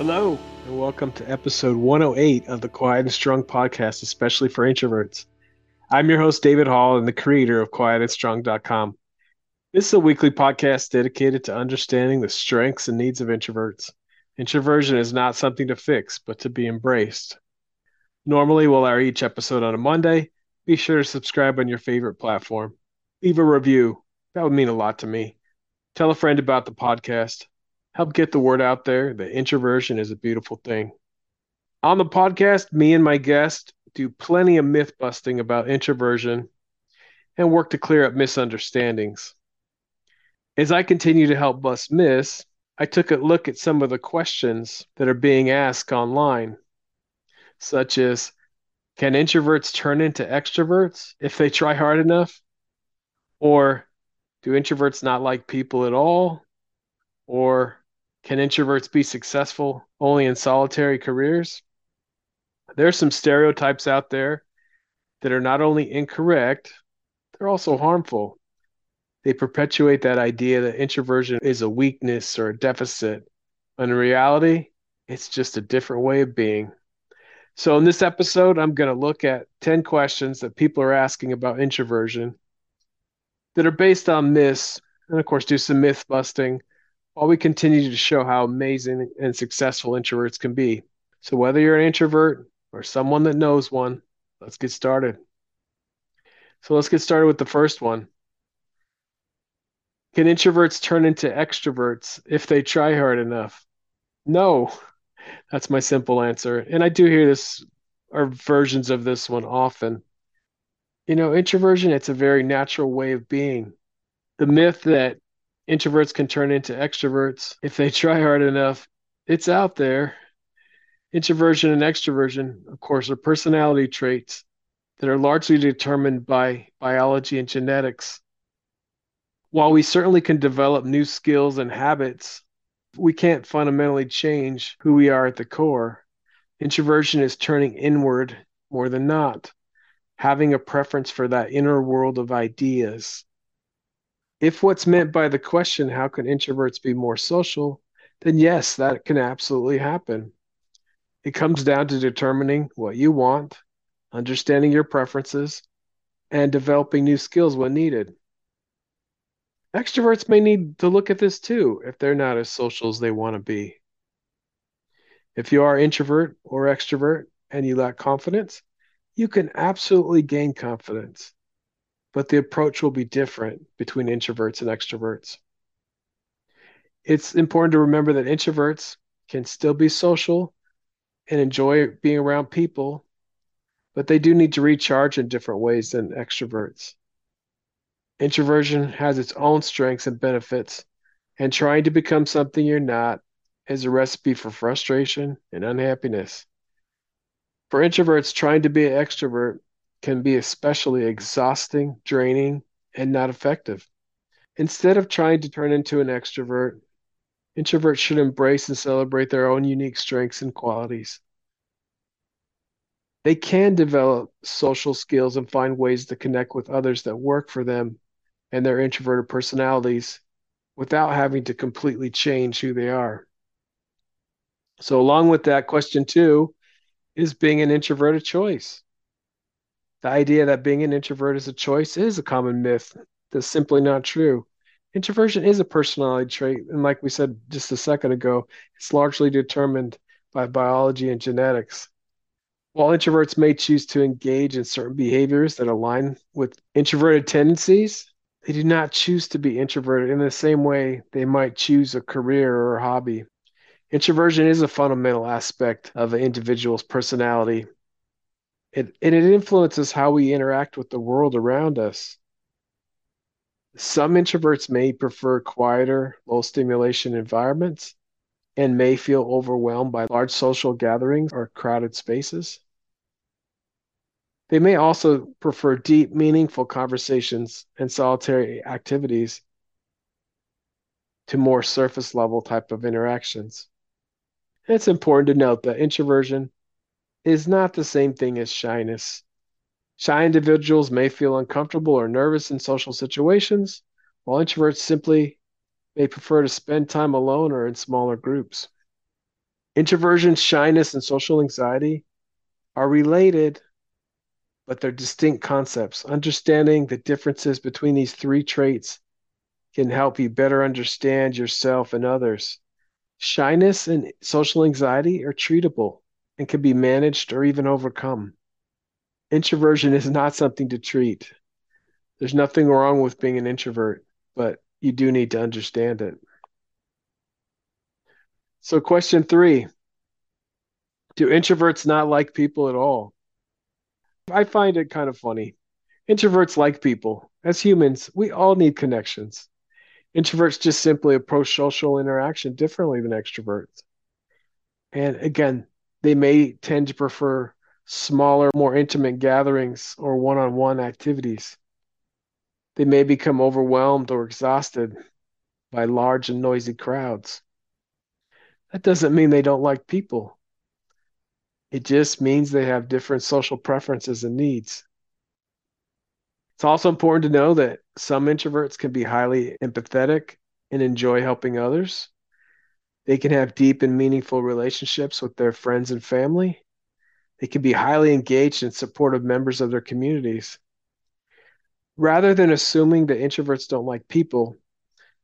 Hello, and welcome to episode 108 of the Quiet and Strong podcast, especially for introverts. I'm your host, David Hall, and the creator of quietandstrong.com. This is a weekly podcast dedicated to understanding the strengths and needs of introverts. Introversion is not something to fix, but to be embraced. Normally, we'll air each episode on a Monday. Be sure to subscribe on your favorite platform. Leave a review. That would mean a lot to me. Tell a friend about the podcast help get the word out there that introversion is a beautiful thing. On the podcast, me and my guest do plenty of myth busting about introversion and work to clear up misunderstandings. As I continue to help bust myths, I took a look at some of the questions that are being asked online, such as Can introverts turn into extroverts if they try hard enough? Or do introverts not like people at all? Or can introverts be successful only in solitary careers? There's some stereotypes out there that are not only incorrect, they're also harmful. They perpetuate that idea that introversion is a weakness or a deficit. In reality, it's just a different way of being. So, in this episode, I'm going to look at 10 questions that people are asking about introversion that are based on myths, and of course, do some myth busting while we continue to show how amazing and successful introverts can be. So, whether you're an introvert or someone that knows one, let's get started. So, let's get started with the first one. Can introverts turn into extroverts if they try hard enough? No. That's my simple answer. And I do hear this or versions of this one often. You know, introversion, it's a very natural way of being. The myth that introverts can turn into extroverts if they try hard enough. It's out there. Introversion and extroversion, of course, are personality traits that are largely determined by biology and genetics. While we certainly can develop new skills and habits, we can't fundamentally change who we are at the core. Introversion is turning inward more than not, having a preference for that inner world of ideas if what's meant by the question, how can introverts be more social, then yes, that can absolutely happen. It comes down to determining what you want, understanding your preferences, and developing new skills when needed. Extroverts may need to look at this too if they're not as social as they want to be. If you are introvert or extrovert and you lack confidence, you can absolutely gain confidence but the approach will be different between introverts and extroverts. It's important to remember that introverts can still be social and enjoy being around people, but they do need to recharge in different ways than extroverts. Introversion has its own strengths and benefits, and trying to become something you're not is a recipe for frustration and unhappiness. For introverts, trying to be an extrovert can be especially exhausting, draining, and not effective. Instead of trying to turn into an extrovert, introverts should embrace and celebrate their own unique strengths and qualities. They can develop social skills and find ways to connect with others that work for them and their introverted personalities without having to completely change who they are. So, along with that, question two is being an introvert a choice? The idea that being an introvert is a choice is a common myth that's simply not true. Introversion is a personality trait, and like we said just a second ago, it's largely determined by biology and genetics. While introverts may choose to engage in certain behaviors that align with introverted tendencies, they do not choose to be introverted in the same way they might choose a career or a hobby. Introversion is a fundamental aspect of an individual's personality it, and it influences how we interact with the world around us. Some introverts may prefer quieter, low stimulation environments and may feel overwhelmed by large social gatherings or crowded spaces. They may also prefer deep, meaningful conversations and solitary activities to more surface level type of interactions. it's important to note that introversion is not the same thing as shyness. Shy individuals may feel uncomfortable or nervous in social situations, while introverts simply may prefer to spend time alone or in smaller groups. Introversion, shyness, and social anxiety are related, but they're distinct concepts. Understanding the differences between these three traits can help you better understand yourself and others. Shyness and social anxiety are treatable and can be managed or even overcome. Introversion is not something to treat. There's nothing wrong with being an introvert, but you do need to understand it. So, question three Do introverts not like people at all? I find it kind of funny. Introverts like people. As humans, we all need connections. Introverts just simply approach social interaction differently than extroverts. And again, they may tend to prefer smaller, more intimate gatherings or one on one activities. They may become overwhelmed or exhausted by large and noisy crowds. That doesn't mean they don't like people. It just means they have different social preferences and needs. It's also important to know that some introverts can be highly empathetic and enjoy helping others. They can have deep and meaningful relationships with their friends and family. They can be highly engaged and supportive members of their communities. Rather than assuming that introverts don't like people,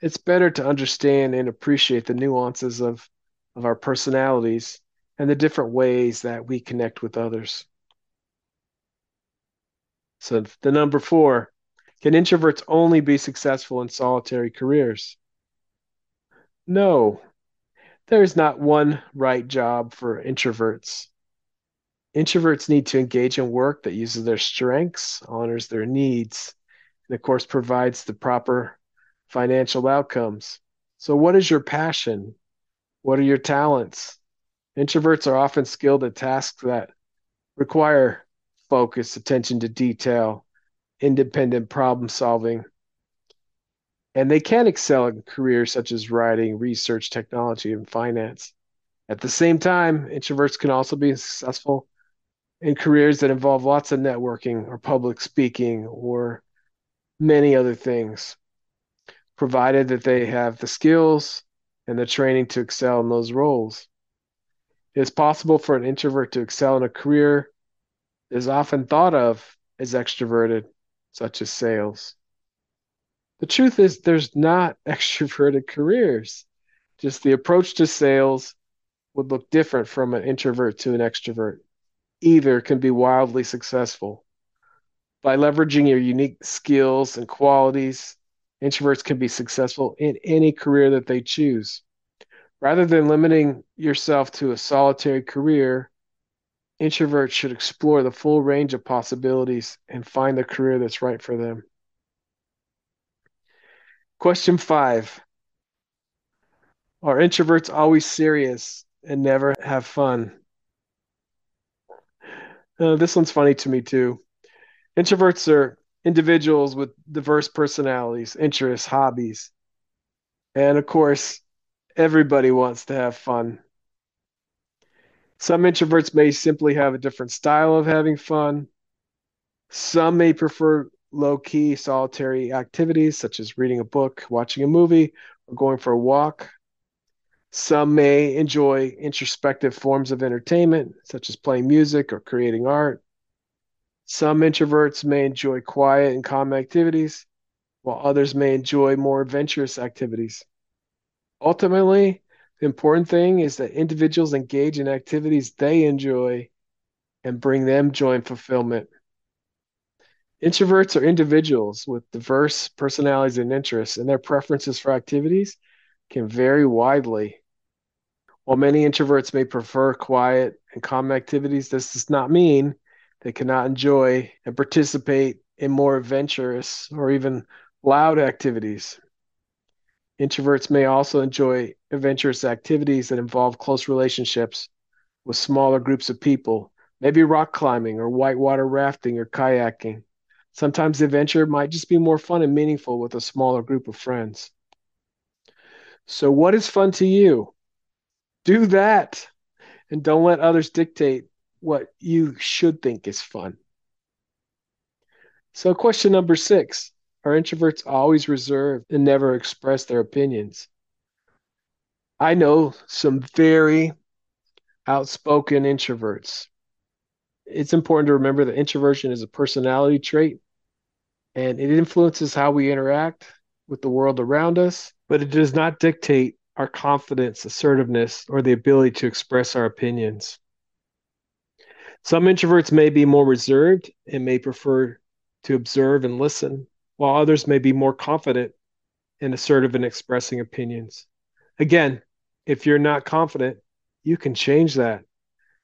it's better to understand and appreciate the nuances of, of our personalities and the different ways that we connect with others. So, the number four can introverts only be successful in solitary careers? No, there is not one right job for introverts. Introverts need to engage in work that uses their strengths, honors their needs, and of course provides the proper financial outcomes. So, what is your passion? What are your talents? Introverts are often skilled at tasks that require focus, attention to detail, independent problem solving. And they can excel in careers such as writing, research, technology, and finance. At the same time, introverts can also be successful in careers that involve lots of networking or public speaking or many other things, provided that they have the skills and the training to excel in those roles. It is possible for an introvert to excel in a career that is often thought of as extroverted, such as sales. The truth is, there's not extroverted careers. Just the approach to sales would look different from an introvert to an extrovert. Either can be wildly successful. By leveraging your unique skills and qualities, introverts can be successful in any career that they choose. Rather than limiting yourself to a solitary career, introverts should explore the full range of possibilities and find the career that's right for them. Question five Are introverts always serious and never have fun? Uh, this one's funny to me too. Introverts are individuals with diverse personalities, interests, hobbies. And of course, everybody wants to have fun. Some introverts may simply have a different style of having fun. Some may prefer low key solitary activities such as reading a book, watching a movie, or going for a walk. Some may enjoy introspective forms of entertainment, such as playing music or creating art. Some introverts may enjoy quiet and calm activities, while others may enjoy more adventurous activities. Ultimately, the important thing is that individuals engage in activities they enjoy and bring them joy and fulfillment. Introverts are individuals with diverse personalities and interests, and their preferences for activities can vary widely. While many introverts may prefer quiet and calm activities, this does not mean they cannot enjoy and participate in more adventurous or even loud activities. Introverts may also enjoy adventurous activities that involve close relationships with smaller groups of people, maybe rock climbing or whitewater rafting or kayaking. Sometimes the adventure might just be more fun and meaningful with a smaller group of friends. So, what is fun to you? Do that and don't let others dictate what you should think is fun. So, question number six Are introverts always reserved and never express their opinions? I know some very outspoken introverts. It's important to remember that introversion is a personality trait and it influences how we interact with the world around us, but it does not dictate our confidence, assertiveness, or the ability to express our opinions. Some introverts may be more reserved and may prefer to observe and listen, while others may be more confident and assertive in expressing opinions. Again, if you're not confident, you can change that.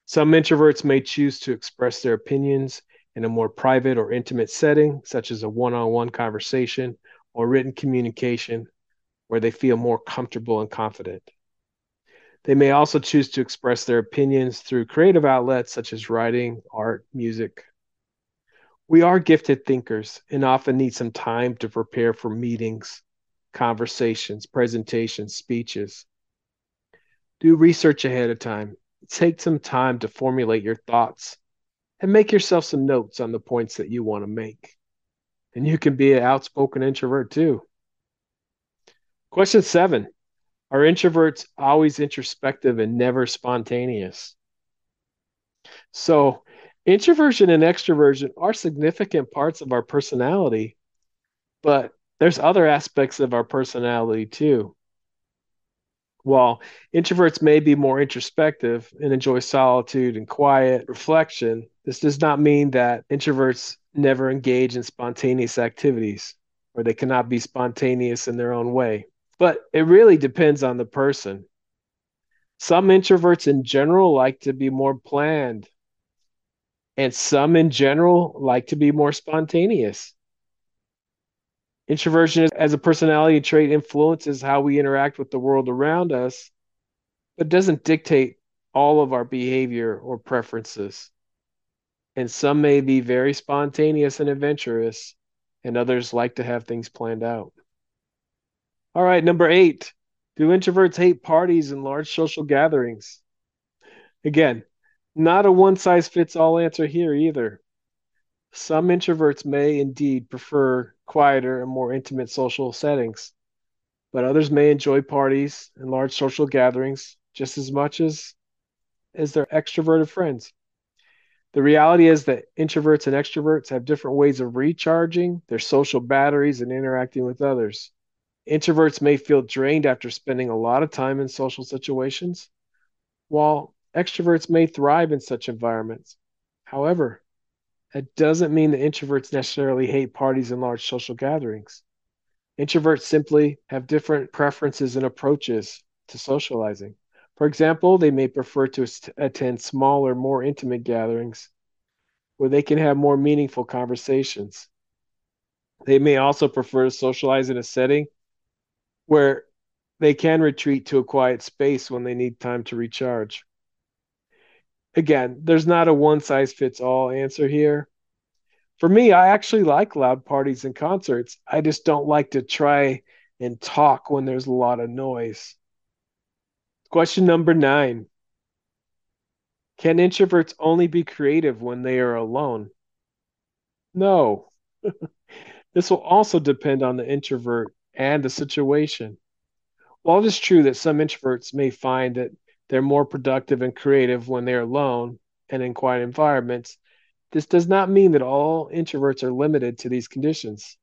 Some introverts may choose to express their opinions in a more private or intimate setting, such as a one on one conversation or written communication, where they feel more comfortable and confident. They may also choose to express their opinions through creative outlets such as writing, art, music. We are gifted thinkers and often need some time to prepare for meetings, conversations, presentations, speeches. Do research ahead of time. Take some time to formulate your thoughts and make yourself some notes on the points that you want to make. And you can be an outspoken introvert too. Question seven Are introverts always introspective and never spontaneous? So, introversion and extroversion are significant parts of our personality, but there's other aspects of our personality too. While introverts may be more introspective and enjoy solitude and quiet reflection, this does not mean that introverts never engage in spontaneous activities or they cannot be spontaneous in their own way. But it really depends on the person. Some introverts in general like to be more planned, and some in general like to be more spontaneous. Introversion as a personality trait influences how we interact with the world around us, but doesn't dictate all of our behavior or preferences. And some may be very spontaneous and adventurous, and others like to have things planned out. All right, number eight. Do introverts hate parties and large social gatherings? Again, not a one size fits all answer here either. Some introverts may indeed prefer quieter and more intimate social settings, but others may enjoy parties and large social gatherings just as much as as their extroverted friends. The reality is that introverts and extroverts have different ways of recharging their social batteries and interacting with others. Introverts may feel drained after spending a lot of time in social situations, while extroverts may thrive in such environments. However, that doesn't mean that introverts necessarily hate parties and large social gatherings. Introverts simply have different preferences and approaches to socializing. For example, they may prefer to attend smaller, more intimate gatherings where they can have more meaningful conversations. They may also prefer to socialize in a setting where they can retreat to a quiet space when they need time to recharge again, there's not a one size fits all answer here. For me, I actually like loud parties and concerts. I just don't like to try and talk when there's a lot of noise. Question number nine Can introverts only be creative when they are alone? No. this will also depend on the introvert and the situation. While it is true that some introverts may find that they're more productive and creative when they're alone and in quiet environments. This does not mean that all introverts are limited to these conditions.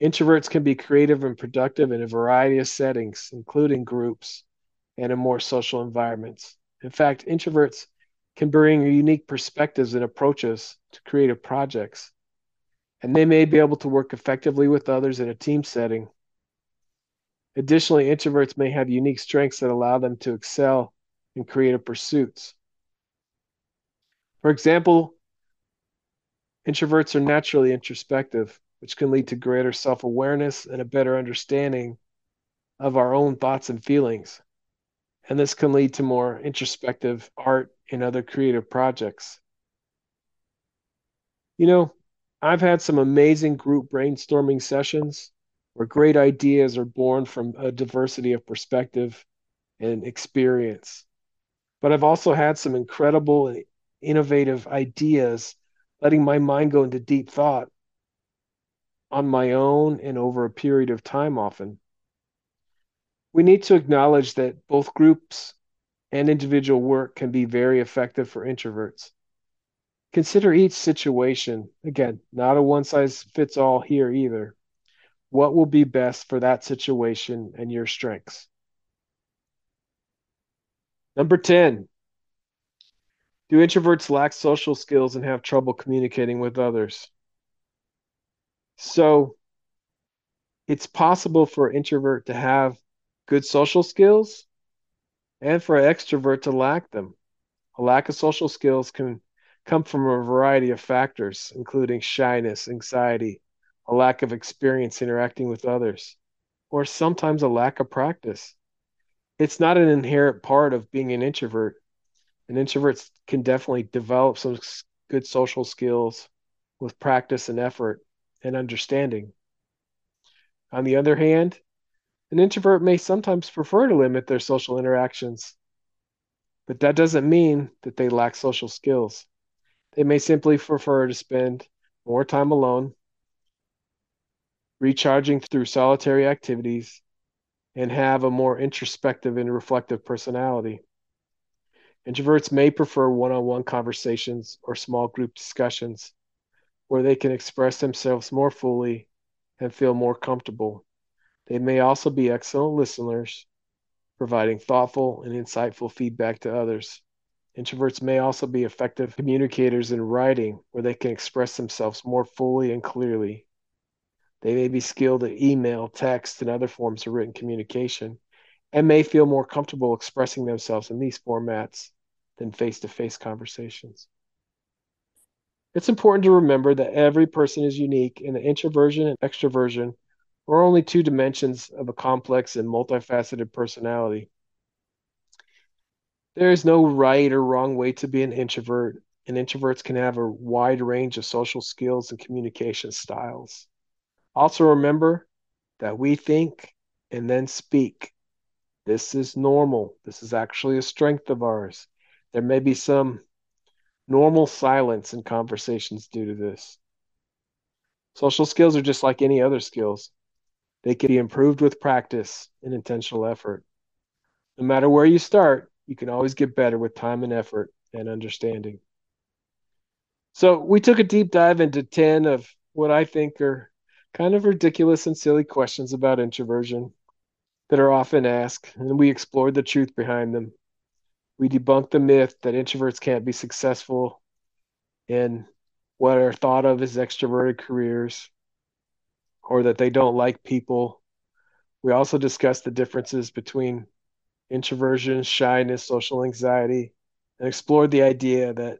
Introverts can be creative and productive in a variety of settings, including groups and in more social environments. In fact, introverts can bring unique perspectives and approaches to creative projects, and they may be able to work effectively with others in a team setting Additionally, introverts may have unique strengths that allow them to excel in creative pursuits. For example, introverts are naturally introspective, which can lead to greater self awareness and a better understanding of our own thoughts and feelings. And this can lead to more introspective art and other creative projects. You know, I've had some amazing group brainstorming sessions where great ideas are born from a diversity of perspective and experience. But I've also had some incredible and innovative ideas, letting my mind go into deep thought on my own and over a period of time often. We need to acknowledge that both groups and individual work can be very effective for introverts. Consider each situation. Again, not a one size fits all here either. What will be best for that situation and your strengths? Number 10. Do introverts lack social skills and have trouble communicating with others? So, it's possible for an introvert to have good social skills and for an extrovert to lack them. A lack of social skills can come from a variety of factors, including shyness, anxiety, a lack of experience interacting with others, or sometimes a lack of practice. It's not an inherent part of being an introvert. An introvert can definitely develop some good social skills with practice and effort and understanding. On the other hand, an introvert may sometimes prefer to limit their social interactions, but that doesn't mean that they lack social skills. They may simply prefer to spend more time alone, recharging through solitary activities, and have a more introspective and reflective personality. Introverts may prefer one on one conversations or small group discussions where they can express themselves more fully and feel more comfortable. They may also be excellent listeners, providing thoughtful and insightful feedback to others. Introverts may also be effective communicators in writing, where they can express themselves more fully and clearly. They may be skilled at email, text, and other forms of written communication, and may feel more comfortable expressing themselves in these formats than face to face conversations. It's important to remember that every person is unique, and that introversion and extroversion are only two dimensions of a complex and multifaceted personality. There is no right or wrong way to be an introvert, and introverts can have a wide range of social skills and communication styles. Also, remember that we think and then speak. This is normal. This is actually a strength of ours. There may be some normal silence in conversations due to this. Social skills are just like any other skills, they can be improved with practice and intentional effort. No matter where you start, you can always get better with time and effort and understanding. So, we took a deep dive into 10 of what I think are kind of ridiculous and silly questions about introversion that are often asked, and we explored the truth behind them. We debunked the myth that introverts can't be successful in what are thought of as extroverted careers or that they don't like people. We also discussed the differences between introversion, shyness, social anxiety, and explored the idea that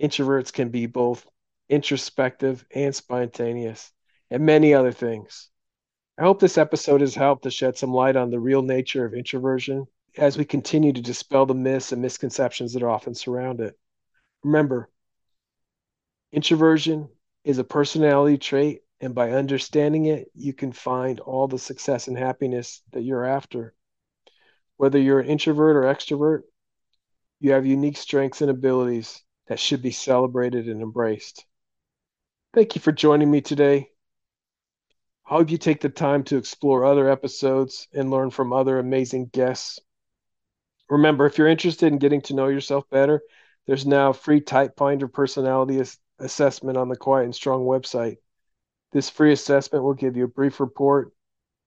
introverts can be both introspective and spontaneous, and many other things. I hope this episode has helped to shed some light on the real nature of introversion as we continue to dispel the myths and misconceptions that often surround it. Remember, introversion is a personality trait, and by understanding it, you can find all the success and happiness that you're after. Whether you're an introvert or extrovert, you have unique strengths and abilities that should be celebrated and embraced. Thank you for joining me today. I hope you take the time to explore other episodes and learn from other amazing guests. Remember, if you're interested in getting to know yourself better, there's now a free Typefinder personality assessment on the Quiet and Strong website. This free assessment will give you a brief report,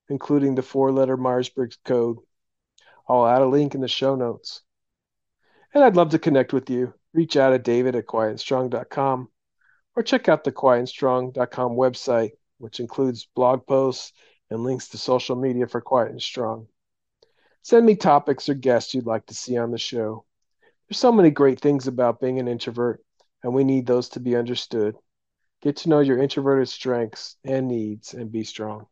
including the four letter Myers Briggs code. I'll add a link in the show notes. And I'd love to connect with you. Reach out at david at quietandstrong.com or check out the quietandstrong.com website, which includes blog posts and links to social media for Quiet and Strong. Send me topics or guests you'd like to see on the show. There's so many great things about being an introvert, and we need those to be understood. Get to know your introverted strengths and needs and be strong.